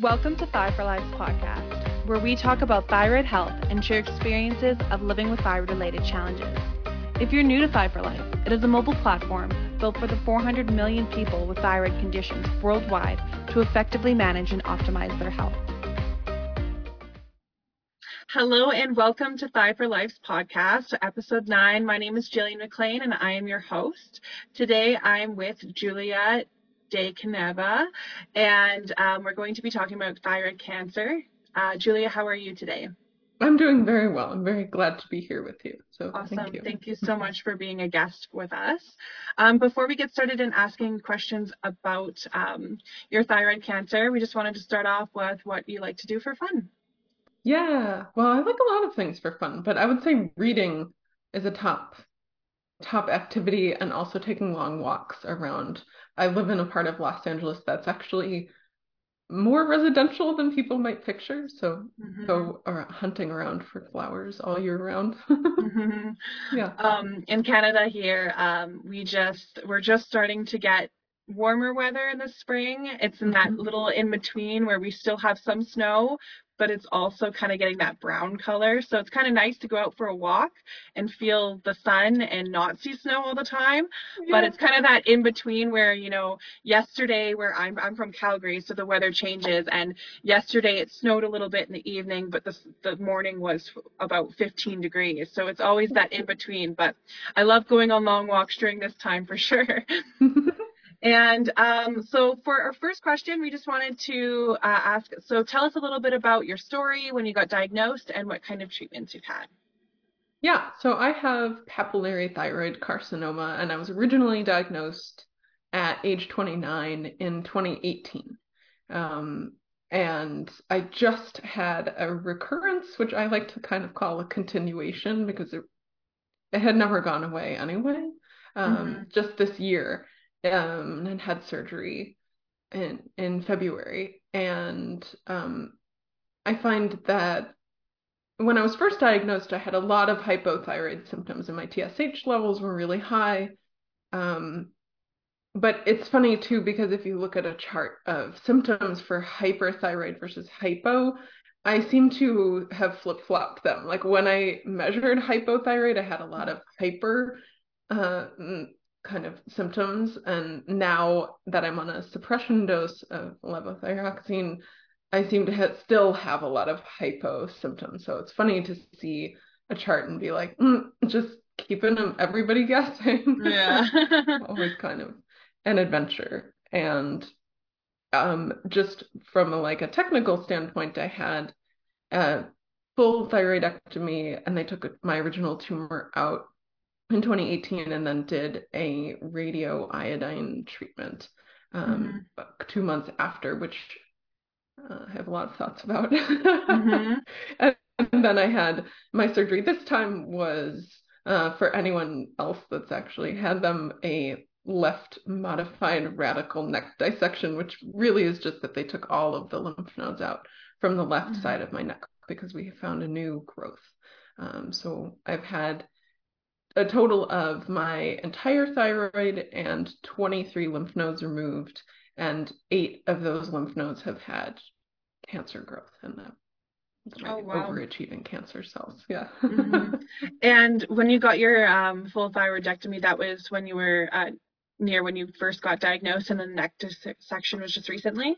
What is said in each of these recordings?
Welcome to Thyroid for Life's podcast, where we talk about thyroid health and share experiences of living with thyroid related challenges. If you're new to Thyroid for Life, it is a mobile platform built for the 400 million people with thyroid conditions worldwide to effectively manage and optimize their health. Hello and welcome to Thyroid for Life's podcast, episode nine. My name is Jillian McLean and I am your host. Today I'm with Julia deCaneva, and um, we're going to be talking about thyroid cancer. Uh, Julia, how are you today? I'm doing very well. I'm very glad to be here with you. So awesome. Thank you, thank you so much for being a guest with us. Um, before we get started in asking questions about um, your thyroid cancer, we just wanted to start off with what you like to do for fun. Yeah, well, I like a lot of things for fun, but I would say reading is a top top activity and also taking long walks around I live in a part of Los Angeles that's actually more residential than people might picture. So mm-hmm. go hunting around for flowers all year round. mm-hmm. Yeah. Um, in Canada here, um, we just we're just starting to get warmer weather in the spring. It's in that mm-hmm. little in between where we still have some snow, but it's also kind of getting that brown color. So it's kind of nice to go out for a walk and feel the sun and not see snow all the time. Yeah. But it's kind of that in between where, you know, yesterday where I'm I'm from Calgary, so the weather changes and yesterday it snowed a little bit in the evening, but the the morning was about 15 degrees. So it's always that in between, but I love going on long walks during this time for sure. And um, so for our first question, we just wanted to uh, ask, so tell us a little bit about your story, when you got diagnosed, and what kind of treatments you've had. Yeah, so I have papillary thyroid carcinoma, and I was originally diagnosed at age 29 in 2018. Um, and I just had a recurrence, which I like to kind of call a continuation because it, it had never gone away anyway, um, mm-hmm. just this year um, and had surgery in in February. And um, I find that when I was first diagnosed, I had a lot of hypothyroid symptoms, and my TSH levels were really high. Um, but it's funny too because if you look at a chart of symptoms for hyperthyroid versus hypo, I seem to have flip flopped them. Like when I measured hypothyroid, I had a lot of hyper uh, kind of symptoms. And now that I'm on a suppression dose of levothyroxine, I seem to ha- still have a lot of hypo symptoms. So it's funny to see a chart and be like, mm, just keeping everybody guessing. Yeah. Always kind of an adventure. And um, just from a, like a technical standpoint, I had a full thyroidectomy and they took my original tumor out in 2018 and then did a radio iodine treatment um, mm-hmm. two months after, which uh, I have a lot of thoughts about. mm-hmm. and, and, then I had my surgery. This time was uh, for anyone else that's actually had them a left modified radical neck dissection, which really is just that they took all of the lymph nodes out from the left mm-hmm. side of my neck because we found a new growth. Um, so I've had a total of my entire thyroid and 23 lymph nodes removed, and eight of those lymph nodes have had cancer growth in them. Oh, wow. Overachieving cancer cells. Yeah. mm-hmm. And when you got your um, full thyroidectomy, that was when you were uh, near when you first got diagnosed, and the neck dissection was just recently?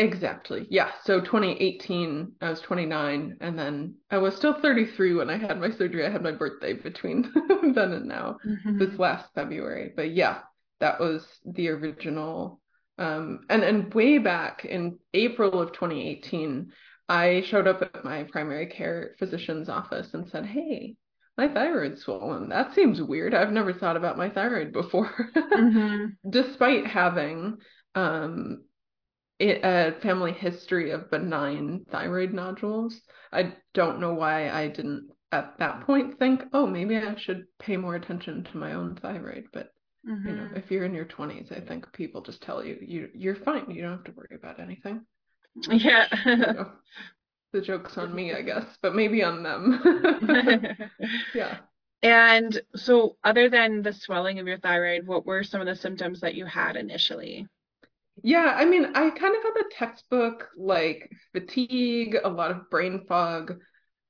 Exactly. Yeah. So 2018, I was 29, and then I was still 33 when I had my surgery. I had my birthday between then and now, mm-hmm. this last February. But yeah, that was the original. Um, and and way back in April of 2018, I showed up at my primary care physician's office and said, "Hey, my thyroid's swollen. That seems weird. I've never thought about my thyroid before." mm-hmm. Despite having um a family history of benign thyroid nodules. I don't know why I didn't at that point think, oh, maybe I should pay more attention to my own thyroid. But mm-hmm. you know, mm-hmm. if you're in your 20s, I think people just tell you you you're fine. You don't have to worry about anything. Yeah. you know, the joke's on me, I guess, but maybe on them. yeah. And so, other than the swelling of your thyroid, what were some of the symptoms that you had initially? Yeah, I mean, I kind of had the textbook like fatigue, a lot of brain fog,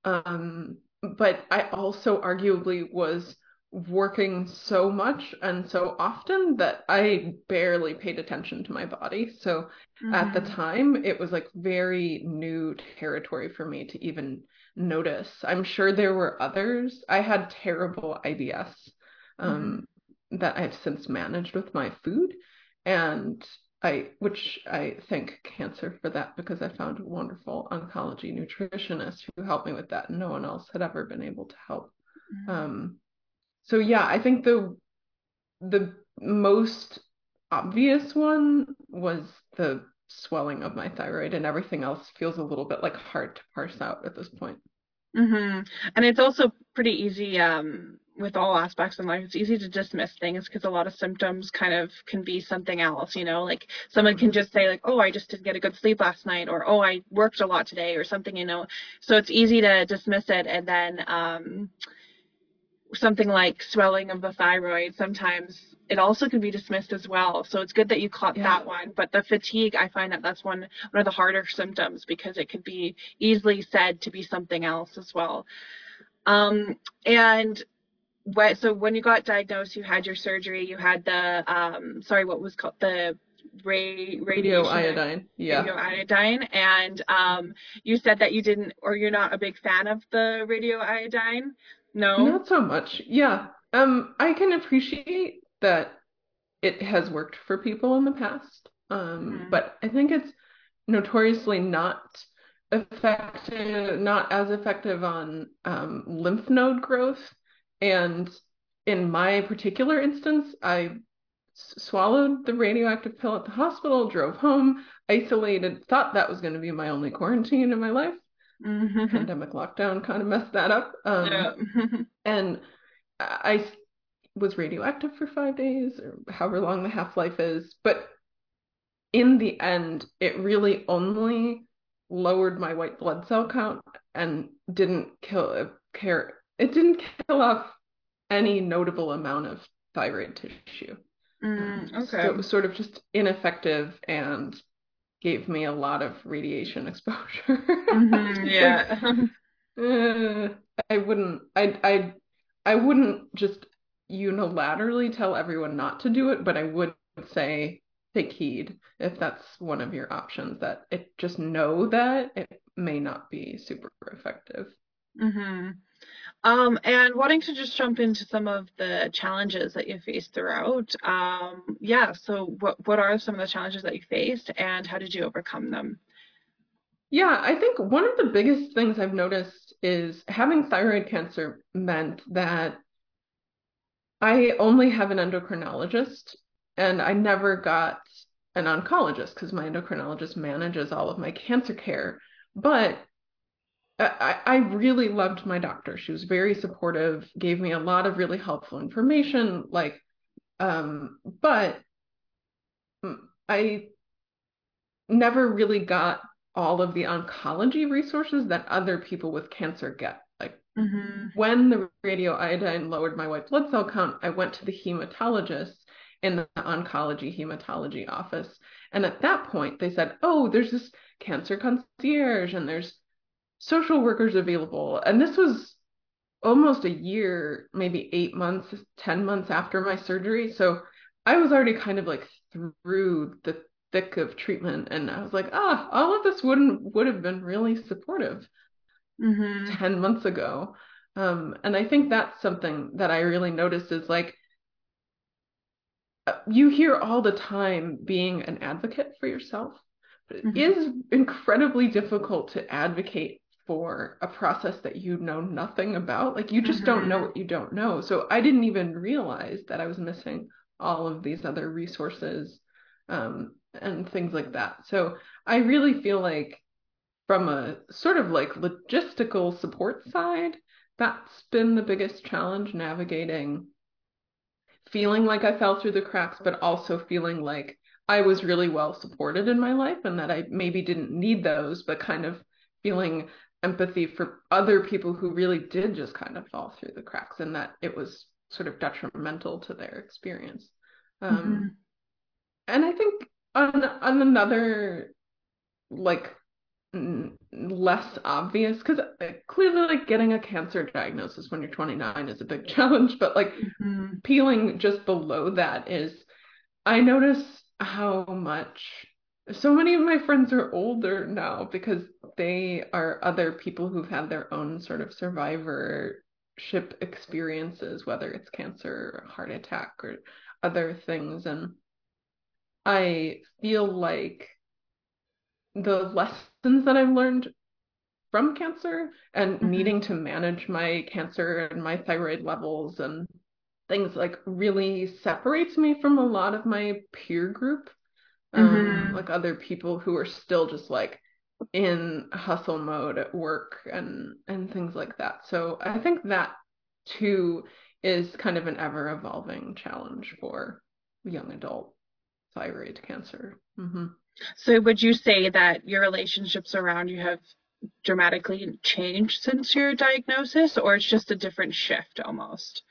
um, but I also arguably was working so much and so often that I barely paid attention to my body. So mm-hmm. at the mm-hmm. time, it was like very new territory for me to even notice. I'm sure there were others. I had terrible IBS um, mm-hmm. that I've since managed with my food. And I, which I thank cancer for that because I found a wonderful oncology nutritionist who helped me with that. And no one else had ever been able to help. Mm-hmm. Um, so yeah, I think the the most obvious one was the swelling of my thyroid, and everything else feels a little bit like hard to parse out at this point. Mm-hmm. And it's also pretty easy um, with all aspects in life. It's easy to dismiss things because a lot of symptoms kind of can be something else, you know, like someone can just say like, oh, I just didn't get a good sleep last night, or oh, I worked a lot today, or something, you know. So it's easy to dismiss it, and then um, something like swelling of the thyroid, sometimes it also can be dismissed as well. So it's good that you caught yeah. that one. But the fatigue, I find that that's one one of the harder symptoms because it could be easily said to be something else as well. Um, and what, so when you got diagnosed, you had your surgery, you had the um, sorry, what was called the ray radio iodine yeah radio iodine and um, you said that you didn't or you're not a big fan of the radio iodine no. Not so much. Yeah. Um, I can appreciate that it has worked for people in the past. Um, mm-hmm. but I think it's notoriously not effective, not as effective on um, lymph node growth. And in my particular instance, I swallowed the radioactive pill at the hospital, drove home, isolated, thought that was going to be my only quarantine in my life. Mm-hmm. Pandemic lockdown kind of messed that up. Um, yeah. and I was radioactive for five days or however long the half life is. But in the end, it really only lowered my white blood cell count and didn't kill care. It didn't kill off any notable amount of thyroid tissue. Mm, okay. So it was sort of just ineffective and gave me a lot of radiation exposure. mm-hmm, yeah. like, uh, I wouldn't I I I wouldn't just unilaterally tell everyone not to do it, but I would say take heed if that's one of your options that it just know that it may not be super effective. Mm-hmm. Um, and wanting to just jump into some of the challenges that you faced throughout. Um, yeah, so what what are some of the challenges that you faced and how did you overcome them? Yeah, I think one of the biggest things I've noticed is having thyroid cancer meant that I only have an endocrinologist and I never got an oncologist because my endocrinologist manages all of my cancer care. But I, I really loved my doctor. She was very supportive, gave me a lot of really helpful information. Like, um, but I never really got all of the oncology resources that other people with cancer get. Like mm-hmm. when the radioiodine lowered my white blood cell count, I went to the hematologist in the oncology hematology office. And at that point, they said, oh, there's this cancer concierge and there's social workers available. And this was almost a year, maybe eight months, 10 months after my surgery. So I was already kind of like through the thick of treatment. And I was like, ah, all of this wouldn't would have been really supportive mm-hmm. 10 months ago. Um, and I think that's something that I really noticed is like uh, you hear all the time being an advocate for yourself, but it mm-hmm. is incredibly difficult to advocate for a process that you know nothing about. Like you just mm-hmm. don't know mm-hmm. what you don't know. So I didn't even realize that I was missing all of these other resources um, and things like that. So I really feel like from a sort of like logistical support side, that's been the biggest challenge navigating feeling like I fell through the cracks, but also feeling like I was really well supported in my life and that I maybe didn't need those, but kind of feeling empathy for other people who really did just kind of fall through the cracks and that it was sort of detrimental to their experience. Um, mm-hmm. And I think on, on another like less obvious because clearly like getting a cancer diagnosis when you're 29 is a big challenge but like mm-hmm. peeling just below that is i notice how much so many of my friends are older now because they are other people who've had their own sort of survivorship experiences whether it's cancer or heart attack or other things and i feel like the lessons that I've learned from cancer and mm-hmm. needing to manage my cancer and my thyroid levels and things like really separates me from a lot of my peer group um, mm-hmm. like other people who are still just like in hustle mode at work and and things like that so i think that too is kind of an ever evolving challenge for young adult thyroid cancer mm-hmm. So would you say that your relationships around you have dramatically changed since your diagnosis, or it's just a different shift almost?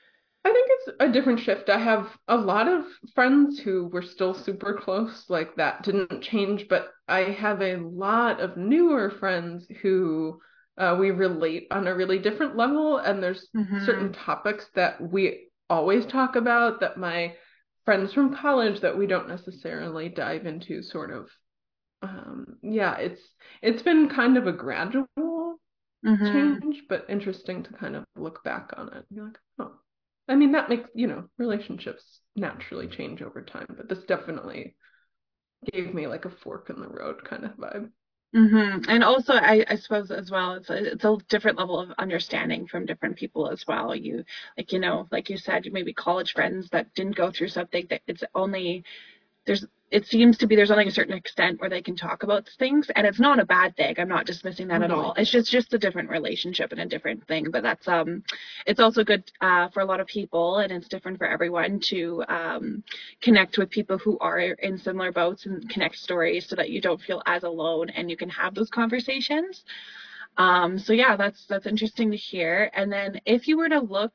I think it's a different shift. I have a lot of friends who were still super close, like that didn't change, but I have a lot of newer friends who uh, we relate on a really different level, and there's mm-hmm. certain topics that we always talk about that my friends from college that we don't necessarily dive into sort of um yeah it's it's been kind of a gradual mm-hmm. change but interesting to kind of look back on it and be like oh i mean that makes you know relationships naturally change over time but this definitely gave me like a fork in the road kind of vibe Mm-hmm. And also, I, I suppose as well, it's a, it's a different level of understanding from different people as well. You, like, you know, like you said, maybe college friends that didn't go through something that it's only, there's it seems to be there's only a certain extent where they can talk about things and it's not a bad thing. I'm not dismissing that at all. It's just just a different relationship and a different thing but that's um it's also good uh, for a lot of people and it's different for everyone to um, connect with people who are in similar boats and connect stories so that you don't feel as alone and you can have those conversations. Um, so yeah that's that's interesting to hear. And then if you were to look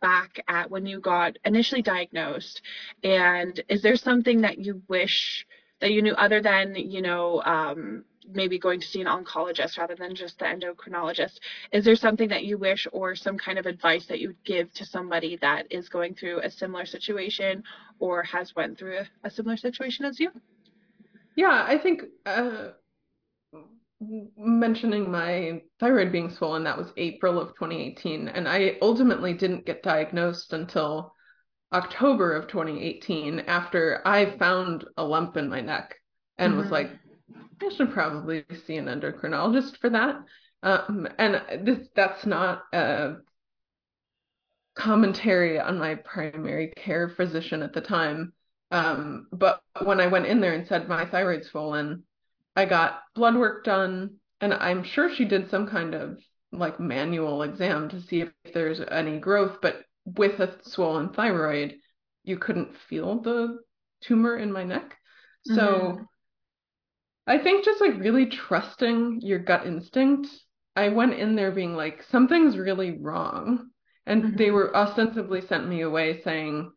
back at when you got initially diagnosed? And is there something that you wish that you knew other than you know um, maybe going to see an oncologist rather than just the endocrinologist? Is there something that you wish or some kind of advice that you would give to somebody that is going through a similar situation or has went through a, a similar situation as you? Yeah i think uh, mentioning my thyroid being swollen, that was April of 2018. And I ultimately didn't get diagnosed until October of 2018 after I found a lump in my neck and mm-hmm. was like, I should probably see an endocrinologist for that. Um, and this that's not a commentary on my primary care physician at the time. Um, but when I went in there and said my thyroid's swollen, I got blood work done, and I'm sure she did some kind of like manual exam to see if, there's any growth, but with a swollen thyroid, you couldn't feel the tumor in my neck. So mm-hmm. I think just like really trusting your gut instinct. I went in there being like, something's really wrong. And mm-hmm. they were ostensibly sent me away saying,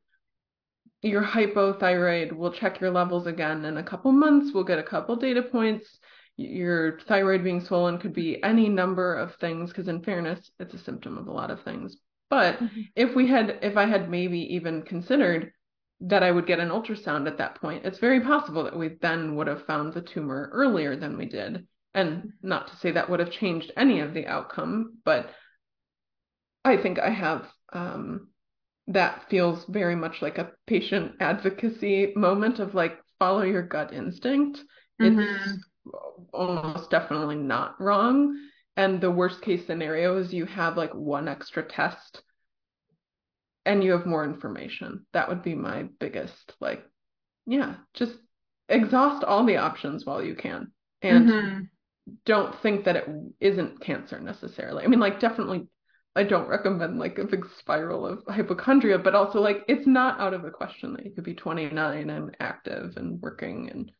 you're hypothyroid. We'll check your levels again in a couple months. We'll get a couple data points. Your thyroid being swollen could be any number of things, because in fairness, it's a symptom of a lot of things. But mm-hmm. if we had, if I had maybe even considered that I would get an ultrasound at that point, it's very possible that we then would have found the tumor earlier than we did. And not to say that would have changed any of the outcome, but I think I have um, that feels very much like a patient advocacy moment of like follow your gut instinct. Mm-hmm. It's almost definitely not wrong. And the worst case scenario is you have like one extra test and you have more information. That would be my biggest, like, yeah, just exhaust all the options while you can. And mm-hmm. don't think that it isn't cancer necessarily. I mean, like, definitely I don't recommend like a big spiral of hypochondria, but also like it's not out of the question that you could be 29 and active and working and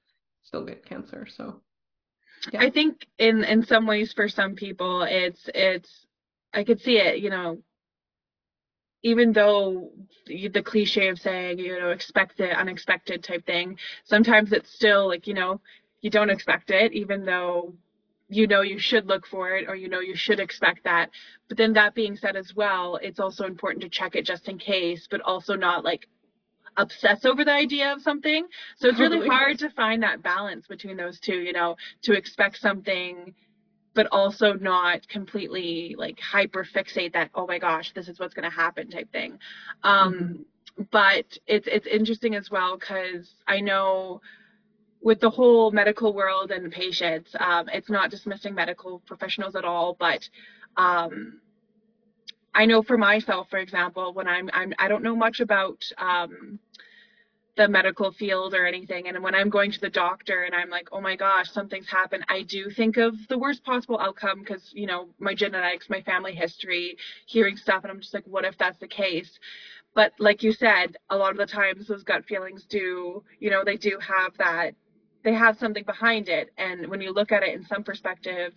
still get cancer. So yeah. I think in in some ways for some people it's it's I could see it, you know, even though the, cliche of saying, you know, expect unexpected type thing, sometimes it's still like, you know, you don't expect it, even though you know you should look for it or you know you should expect that. But then that being said as well, it's also important to check it just in case, but also not like obsess over the idea of something. So it's really Totally. hard to find that balance between those two, you know, to expect something but also not completely like hyper fixate that oh my gosh this is what's going to happen type thing um but it's it's interesting as well because i know with the whole medical world and patients um, it's not dismissing medical professionals at all but um, i know for myself for example when i'm, I'm i don't know much about um, the medical field or anything. And when I'm going to the doctor and I'm like, oh my gosh, something's happened, I do think of the worst possible outcome because, you know, my genetics, my family history, hearing stuff. And I'm just like, what if that's the case? But like you said, a lot of the times those gut feelings do, you know, they do have that, they have something behind it. And when you look at it in some perspective,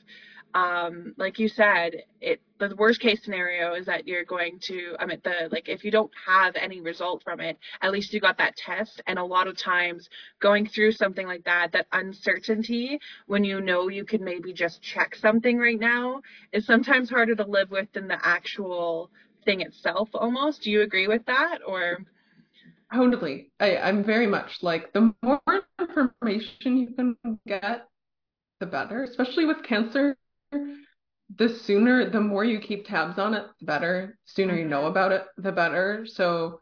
um, like you said, it the worst case scenario is that you're going to, I mean, the like if you don't have any result from it, at least you got that test. And a lot of times going through something like that, that uncertainty when you know you could maybe just check something right now is sometimes harder to live with than the actual thing itself almost. Do you agree with that? Or Totally. I, I'm very much like the more information you can get, the better, especially with cancer. The sooner, the more you keep tabs on it, the better. The sooner you know Mhm. about it, the better. So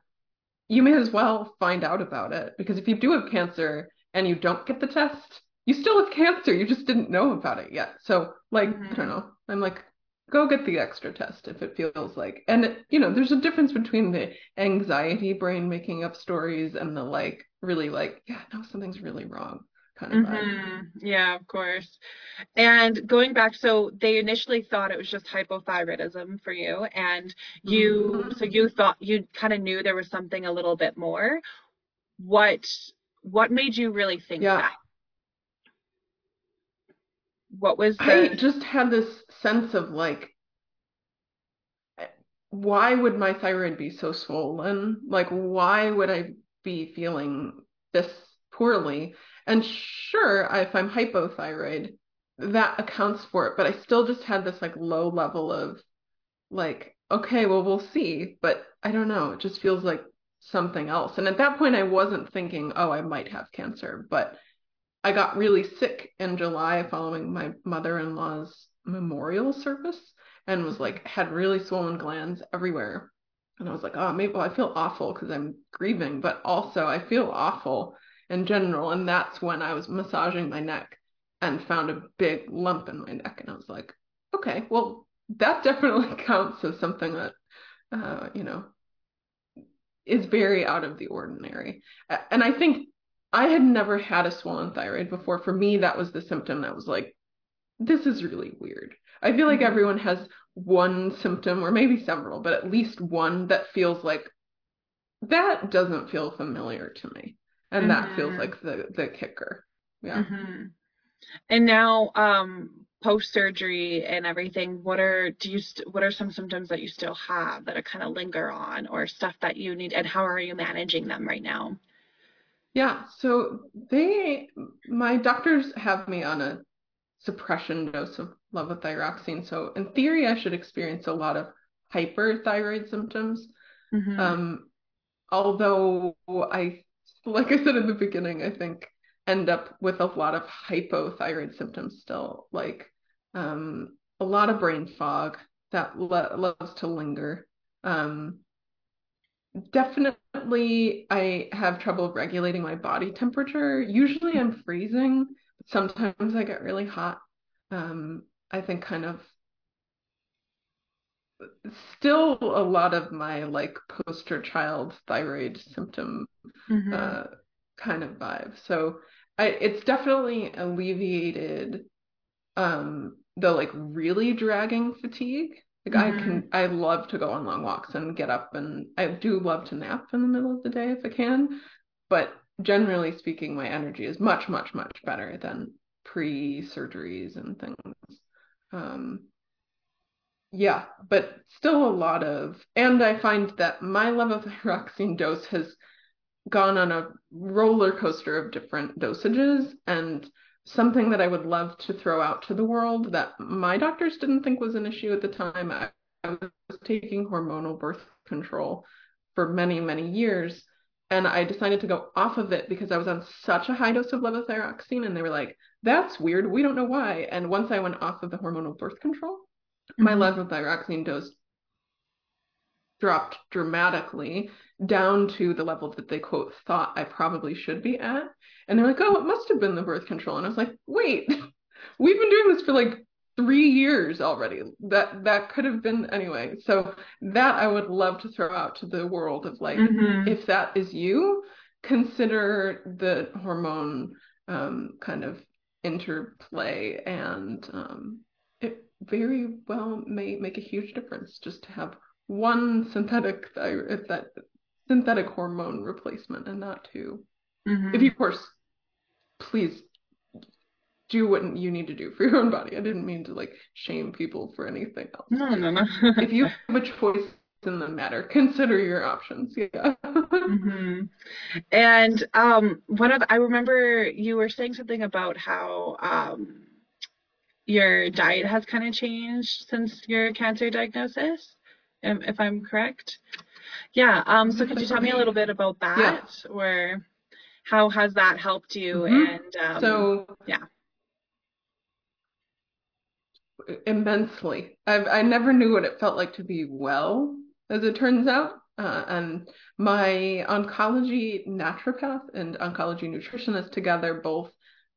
you may as well find out about it because if you do have cancer and you don't get the test, you still have cancer. You just didn't know about it yet. So, like, I don't know. I'm like, go get the extra test if it feels like. And, you know, there's a difference between the anxiety brain making up stories and the like, really like, yeah, no, something's really wrong kind of vibe. Mhm. Yeah, of course. And going back, so they initially thought it was just hypothyroidism for you, and you, Mhm. so you thought you kind of knew there was something a little bit more. What what made you really think Yeah. that? What was I just had this sense of like, why would my thyroid be so swollen? Like, why would I be feeling this poorly? And sure, if I'm hypothyroid, that accounts for it, but I still just had this like low level of like, okay, well, we'll see, but I don't know. It just feels like something else. And at that point, I wasn't thinking, oh, I might have cancer, but I got really sick in July following my mother-in-law's memorial service and was like had really swollen glands everywhere. And I was like, oh, maybe well, I feel awful because I'm grieving, but also I feel awful in general. And that's when I was massaging my neck and found a big lump in my neck. And I was like, okay, well, that definitely counts as something that, uh, you know, is very out of the ordinary. And I think I had never had a swollen thyroid before. For me, that was the symptom that was like, this is really weird. I feel like Mhm. everyone has one symptom or maybe several, but at least one that feels like that doesn't feel familiar to me. And that feels Mhm. like the the kicker. Yeah. Mhm. And now, um, post surgery and everything, what are do you st what are some symptoms that you still have that are kind of linger on, or stuff that you need, and how are you managing them right now? Yeah. So they my doctors have me on a suppression dose of levothyroxine. So in theory, I should experience a lot of hyperthyroid symptoms. hmm Um, although I, like I said in the beginning, I think end up with a lot of hypothyroid symptoms still, like um, a lot of brain fog that lo loves to linger. Um, definitely, I have trouble regulating my body temperature. Usually, I'm freezing, but sometimes I get really hot. Um, I think kind of still a lot of my like poster child thyroid symptom hmm uh, kind of vibe. So I, it's definitely alleviated um, the like really dragging fatigue. Like I hmm can, I love to go on long walks and get up, and I do love to nap in the middle of the day if I can. But generally speaking, my energy is much, much, much better than pre-surgeries and things. Um, yeah, but still a lot of, and I find that my levothyroxine dose has gone on a roller coaster of different dosages and something that I would love to throw out to the world that my doctors didn't think was an issue at the time. I, I was taking hormonal birth control for many, many years. And I decided to go off of it because I was on such a high dose of levothyroxine. And they were like, that's weird. We don't know why. And once I went off of the hormonal birth control, mm-hmm. my levothyroxine dose dropped dramatically down to the level that they quote thought I probably should be at. And they're like, oh, it must have been the birth control. And I was like, wait, we've been doing this for like three years already. That that could have been anyway. So that I would love to throw out to the world of like, mm-hmm. if that is you, consider the hormone um, kind of interplay and um, it very well may make a huge difference just to have one synthetic thyroid that synthetic hormone replacement and not 2 mm-hmm. If you, of course, please do what you need to do for your own body. I didn't mean to like shame people for anything else. No, no, no. if you have a choice in the matter, consider your options. Yeah. mm-hmm. And um, one of I remember you were saying something about how um, your diet has kind of changed since your cancer diagnosis, if I'm correct. Yeah. Um, so could you tell me a little bit about that yeah. or how has that helped you? Mm-hmm. And um, so, yeah. Immensely. I I never knew what it felt like to be well, as it turns out. Uh, and my oncology naturopath and oncology nutritionist together both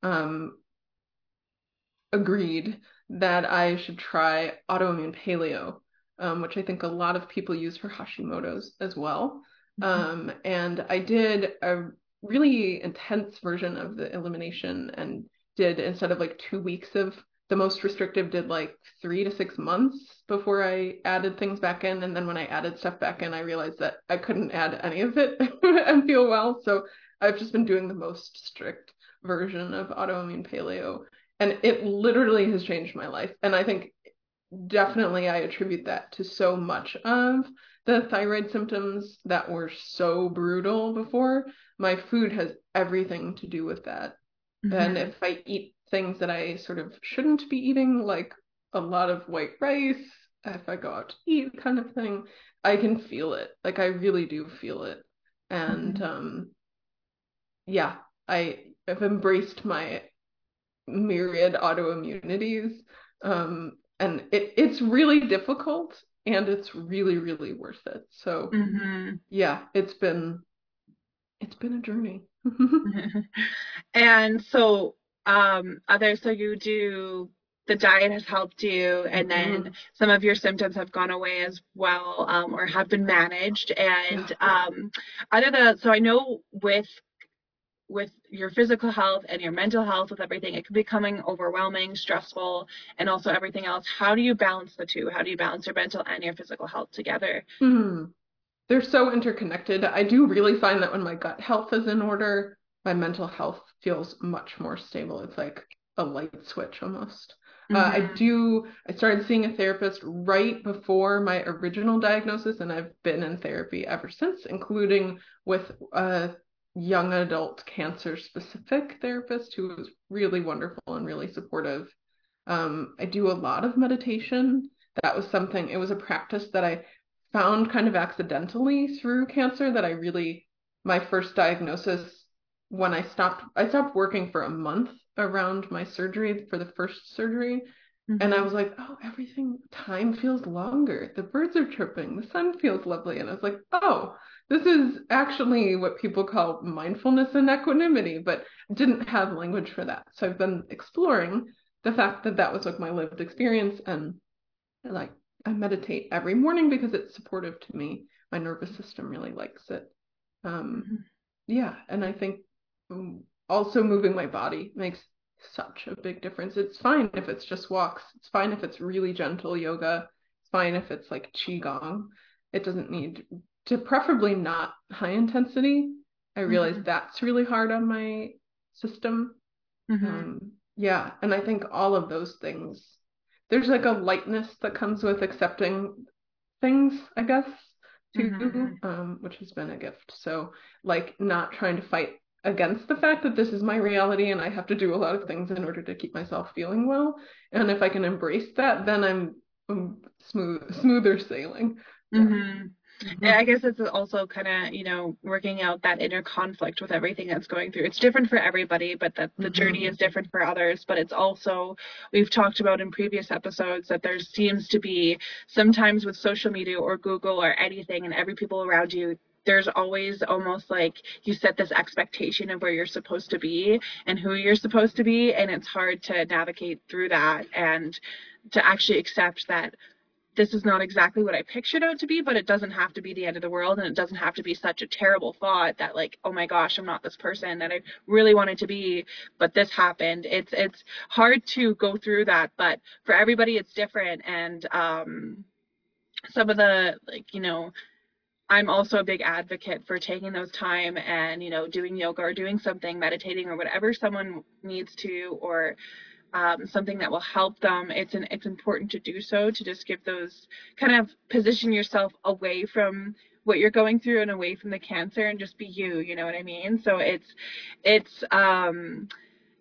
um, agreed that I should try autoimmune paleo um, which I think a lot of people use for Hashimoto's as well. Mm-hmm. Um, and I did a really intense version of the elimination and did instead of like two weeks of the most restrictive did like three to six months before I added things back in. And then when I added stuff back in, I realized that I couldn't add any of it and feel well. So I've just been doing the most strict version of autoimmune paleo. And it literally has changed my life. And I think definitely I attribute that to so much of the thyroid symptoms that were so brutal before. My food has everything to do with that. Mm-hmm. And if I eat things that I sort of shouldn't be eating, like a lot of white rice, if I go out to eat kind of thing, I can feel it. Like I really do feel it. And mm-hmm. um yeah, I have embraced my myriad autoimmunities um and it, it's really difficult and it's really really worth it. So mm-hmm. yeah it's been it's been a journey. And so um other so you do the diet has helped you and then some of your symptoms have gone away as well um, or have been managed. And um, other than so i know with with your physical health and your mental health with everything it can be becoming overwhelming stressful and also everything else how do you balance the two how do you balance your mental and your physical health together mm-hmm. they're so interconnected i do really find that when my gut health is in order my mental health feels much more stable it's like a light switch almost mm-hmm. uh, i mm-hmm. do i started seeing a therapist right before my original diagnosis and i've been in therapy ever since including with uh, young adult cancer specific therapist who was really wonderful and really supportive. Um, I do a lot of meditation. That was something, it was a practice that I found kind of accidentally through cancer that I really, my first diagnosis, when I stopped, I stopped working for a month around my surgery for the first surgery. Mm-hmm. And I was like, oh, everything, time feels longer. The birds are chirping. The sun feels lovely. And I was like, oh, this is actually what people call mindfulness and equanimity, but didn't have language for that. So I've been exploring the fact that that was like my lived experience and like I meditate every morning because it's supportive to me. My nervous system really likes it. Um, mm-hmm. Yeah, and I think also moving my body makes such a big difference. It's fine if it's just walks. It's fine if it's really gentle yoga. It's fine if it's like qigong. It doesn't need to preferably not high intensity. I realize mm-hmm. that's really hard on my system. Mm-hmm. Um, yeah, and I think all of those things there's like a lightness that comes with accepting things, I guess, too, mm-hmm. um, which has been a gift. So like not trying to fight against the fact that this is my reality and I have to do a lot of things in order to keep myself feeling well. And if I can embrace that, then I'm, I'm smooth, smoother sailing. Mm-hmm. Mm-hmm. I guess it's also kind of, you know, working out that inner conflict with everything that's going through. It's different for everybody, but that the mm-hmm. journey is different for others. But it's also, we've talked about in previous episodes that there seems to be sometimes with social media or Google or anything and every people around you, there's always almost like you set this expectation of where you're supposed to be and who you're supposed to be. And it's hard to navigate through that and to actually accept that this is not exactly what I pictured out to be, but it doesn't have to be the end of the world and it doesn't have to be such a terrible thought that like, oh my gosh, I'm not this person that I really wanted to be, but this happened. It's it's hard to go through that, but for everybody it's different and um some of the like, you know, I'm also a big advocate for taking those time and, you know, doing yoga or doing something, meditating or whatever someone needs to or um, something that will help them, it's an, it's important to do so to just give those kind of position yourself away from what you're going through and away from the cancer and just be you. You know what I mean? So it's it's um,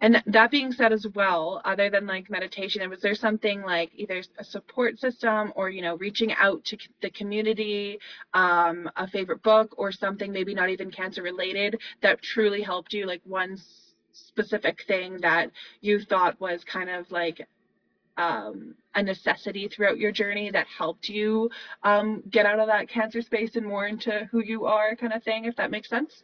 and that being said as well, other than like meditation, was there something like either a support system or, you know, reaching out to the community, um, a favorite book or something maybe not even cancer related that truly helped you, like one specific thing that you thought was kind of like um, a necessity throughout your journey that helped you um, get out of that cancer space and more into who you are kind of thing, if that makes sense?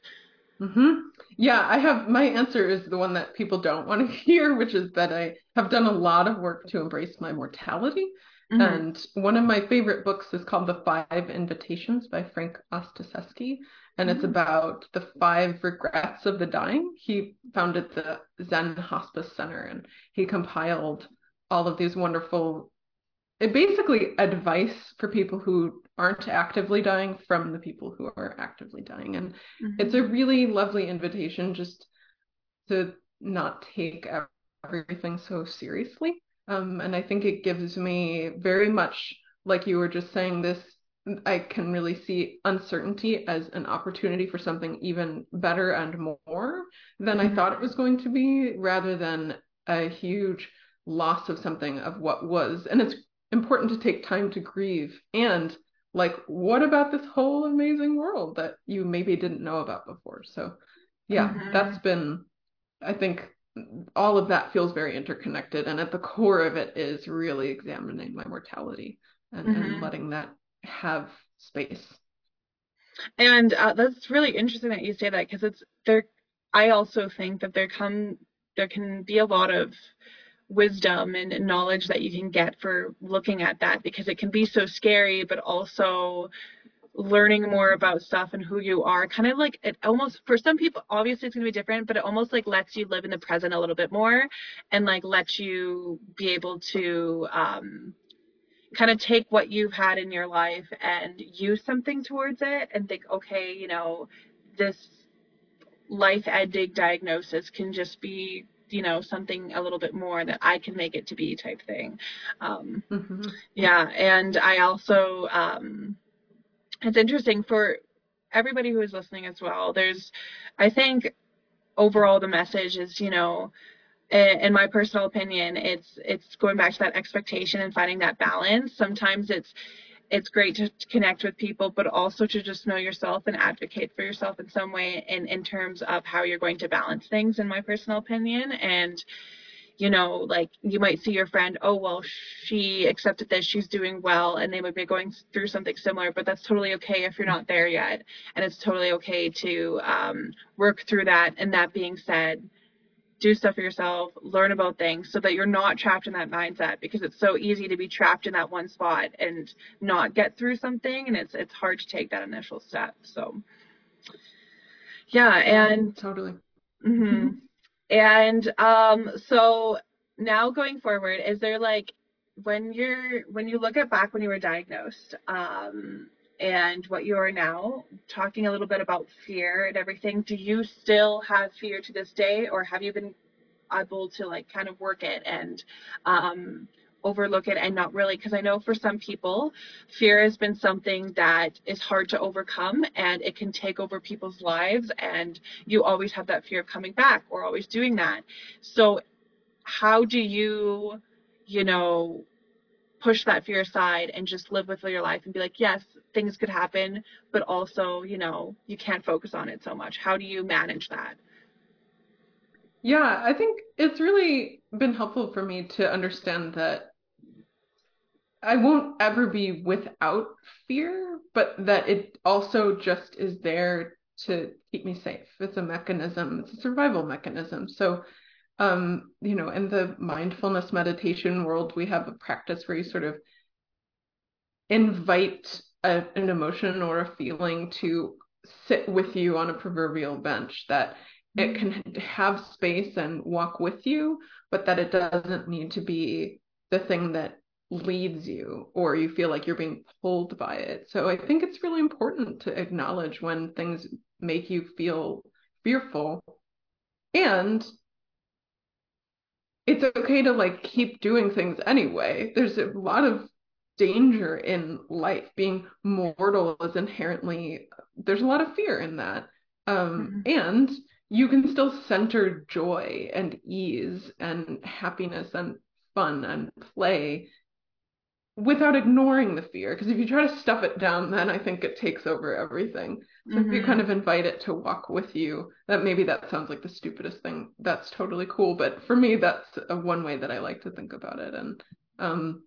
Mm-hmm. Yeah, I have my answer is the one that people don't want to hear, which is that I have done a lot of work to embrace my mortality. Mm-hmm. And one of my favorite books is called The Five Invitations by Frank Ostaseski and it's mm. about the five regrets of the dying. He founded the Zen Hospice Center and he compiled all of these wonderful, basically advice for people who aren't actively dying from the people who are actively dying. And mm-hmm. it's a really lovely invitation just to not take everything so seriously. Um, and I think it gives me very much, like you were just saying, this I can really see uncertainty as an opportunity for something even better and more than mm-hmm. I thought it was going to be, rather than a huge loss of something of what was. And it's important to take time to grieve. And like, what about this whole amazing world that you maybe didn't know about before? So, yeah, mm-hmm. that's been, I think, all of that feels very interconnected. And at the core of it is really examining my mortality and, mm-hmm. and letting that have space. And uh, that's really interesting that you say that because it's there. I also think that there come there can be a lot of wisdom and knowledge that you can get for looking at that because it can be so scary, but also learning more about stuff and who you are kind of like it almost for some people obviously it's going to be different but it almost like lets you live in the present a little bit more and like lets you be able to um kind of take what you've had in your life and use something towards it and think, okay, you know, this life ending diagnosis can just be, you know, something a little bit more that I can make it to be type thing. Um, mm-hmm. Yeah. And I also, um, it's interesting for everybody who is listening as well. There's, I think, overall, the message is, you know, in my personal opinion it's it's going back to that expectation and finding that balance. Sometimes it's it's great to connect with people but also to just know yourself and advocate for yourself in some way in in terms of how you're going to balance things in my personal opinion. And you know like you might see your friend oh well she accepted this. She's doing well. And they might be going through something similar but that's totally okay if you're not there yet. And it's totally okay to um, work through that. And that being said do stuff for yourself, learn about things so that you're not trapped in that mindset because it's so easy to be trapped in that one spot and not get through something and it's it's hard to take that initial step. So yeah, and totally. Mm-hmm. And um so now going forward, is there like when you're when you look at back when you were diagnosed, um and what you are now, talking a little bit about fear and everything. Do you still have fear to this day, or have you been able to like kind of work it and um, overlook it and not really because I know for some people fear has been something that is hard to overcome and it can take over people's lives and you always have that fear of coming back or always doing that. So how do you you know push that fear aside and just live with your life and be like yes things could happen but also you know you can't focus on it so much how do you manage that yeah, I think it's really been helpful for me to understand that I won't ever be without fear, but that it also just is there to keep me safe. It's a mechanism, it's a survival mechanism. So, um, you know, in the mindfulness meditation world, we have a practice where you sort of invite a, an emotion or a feeling to sit with you on a proverbial bench that it mm-hmm. can have space and walk with you, but that it doesn't need to be the thing that leads you or you feel like you're being pulled by it. So I think it's really important to acknowledge when things make you feel fearful and it's okay to like keep doing things anyway. There's a lot of danger in life. Being mortal is inherently there's a lot of fear in that. Um, mm-hmm. and you can still center joy and ease and happiness and fun and play without ignoring the fear because if you try to stuff it down then i think it takes over everything so mm-hmm. if you kind mm-hmm. of invite it to walk with you that maybe that sounds like the stupidest thing that's totally cool but for me that's a one way that i like to think about it and um,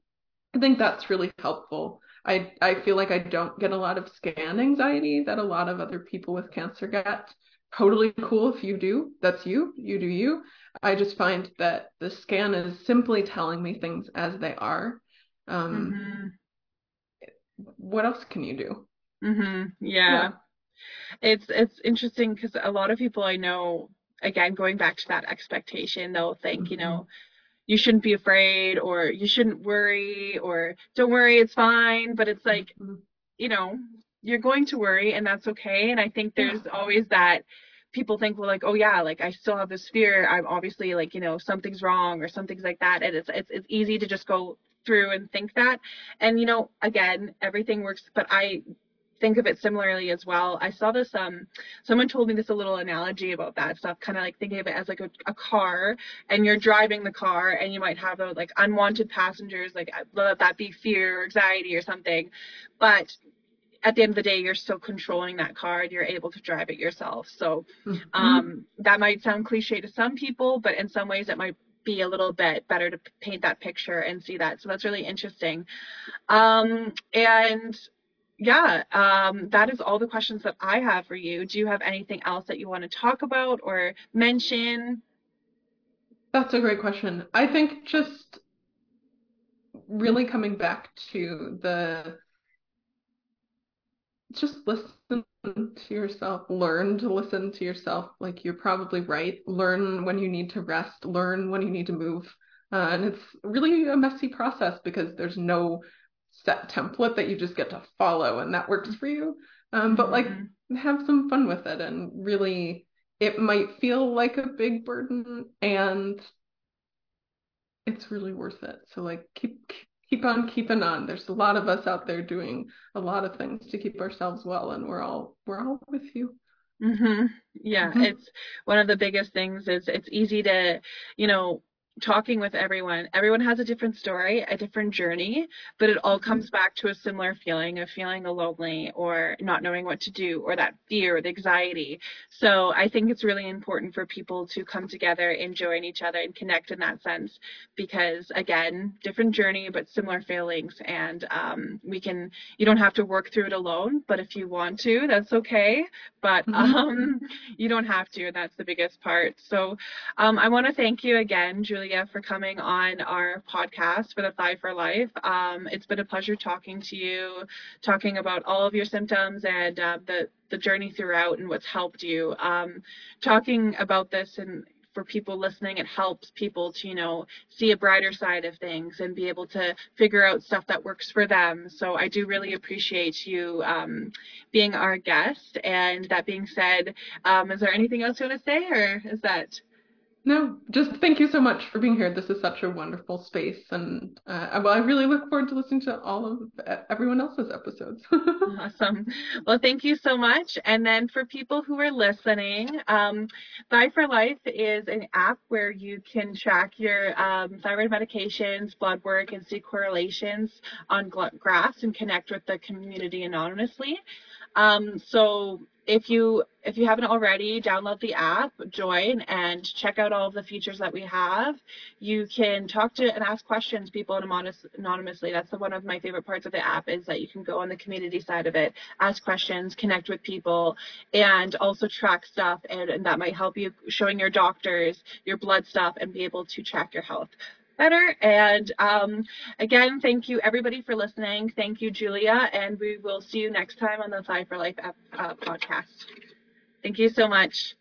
i think that's really helpful i i feel like i don't get a lot of scan anxiety that a lot of other people with cancer get totally cool if you do. That's you. You do you. I just find that the scan is simply telling me things as they are. Um, mm-hmm. What else can you do? Mm-hmm. Yeah. yeah. It's it's interesting because a lot of people I know, again, going back to that expectation, they'll think, mm-hmm. you know, you shouldn't be afraid or you shouldn't worry or don't worry, it's fine. But it's like, mm-hmm. you know, you're going to worry and that's okay. And I think there's yeah. always that people think well like oh yeah like i still have this fear i'm obviously like you know something's wrong or something's like that and it's it's, it's easy to just go through and think that and you know again everything works but i think of it similarly as well i saw this um someone told me this a little analogy about that stuff kind of like thinking of it as like a, a car and you're driving the car and you might have a, like unwanted passengers like let that be fear or anxiety or something but at the end of the day, you're still controlling that car and you're able to drive it yourself. So mm-hmm. um, that might sound cliche to some people, but in some ways it might be a little bit better to paint that picture and see that. So that's really interesting. Um, and yeah, um, that is all the questions that I have for you. Do you have anything else that you want to talk about or mention? That's a great question. I think just really coming back to the just listen to yourself learn to listen to yourself like you're probably right learn when you need to rest learn when you need to move uh, and it's really a messy process because there's no set template that you just get to follow and that works for you um, but like mm-hmm. have some fun with it and really it might feel like a big burden and it's really worth it so like keep, keep keep on keeping on. There's a lot of us out there doing a lot of things to keep ourselves well, and we're all we're all with you. Mm-hmm. Yeah, mm-hmm. it's one of the biggest things is it's easy to, you know, talking with everyone, everyone has a different story, a different journey, but it all comes mm-hmm. back to a similar feeling of feeling lonely or not knowing what to do or that fear, or the anxiety. So I think it's really important for people to come together and join each other and connect in that sense because again, different journey, but similar feelings. And um, we can, you don't have to work through it alone, but if you want to, that's okay. But mm-hmm. um, you don't have to. And That's the biggest part. So um, I want to thank you again, Julie Julia, for coming on our podcast for the Thrive for Life. Um, it's been a pleasure talking to you, talking about all of your symptoms and uh, the the journey throughout and what's helped you. Um, talking about this and for people listening, it helps people to, you know, see a brighter side of things and be able to figure out stuff that works for them. So I do really appreciate you um, being our guest. And that being said, um, is there anything else you want to say, or is that No, just thank you so much for being here. This is such a wonderful space, and uh, well, I really look forward to listening to all of everyone else's episodes. awesome. Well, thank you so much. And then for people who are listening, um, for Life is an app where you can track your um, thyroid medications, blood work, and see correlations on graphs and connect with the community anonymously. Um, so if you if you haven't already download the app join and check out all of the features that we have. You can talk to and ask questions people anonymously. That's the, one of my favorite parts of the app is that you can go on the community side of it ask questions connect with people and also track stuff and, and that might help you showing your doctors your blood stuff and be able to track your health better. And um, again, thank you everybody for listening. Thank you, Julia, and we will see you next time on the Thrive for Life uh, podcast. Thank you so much.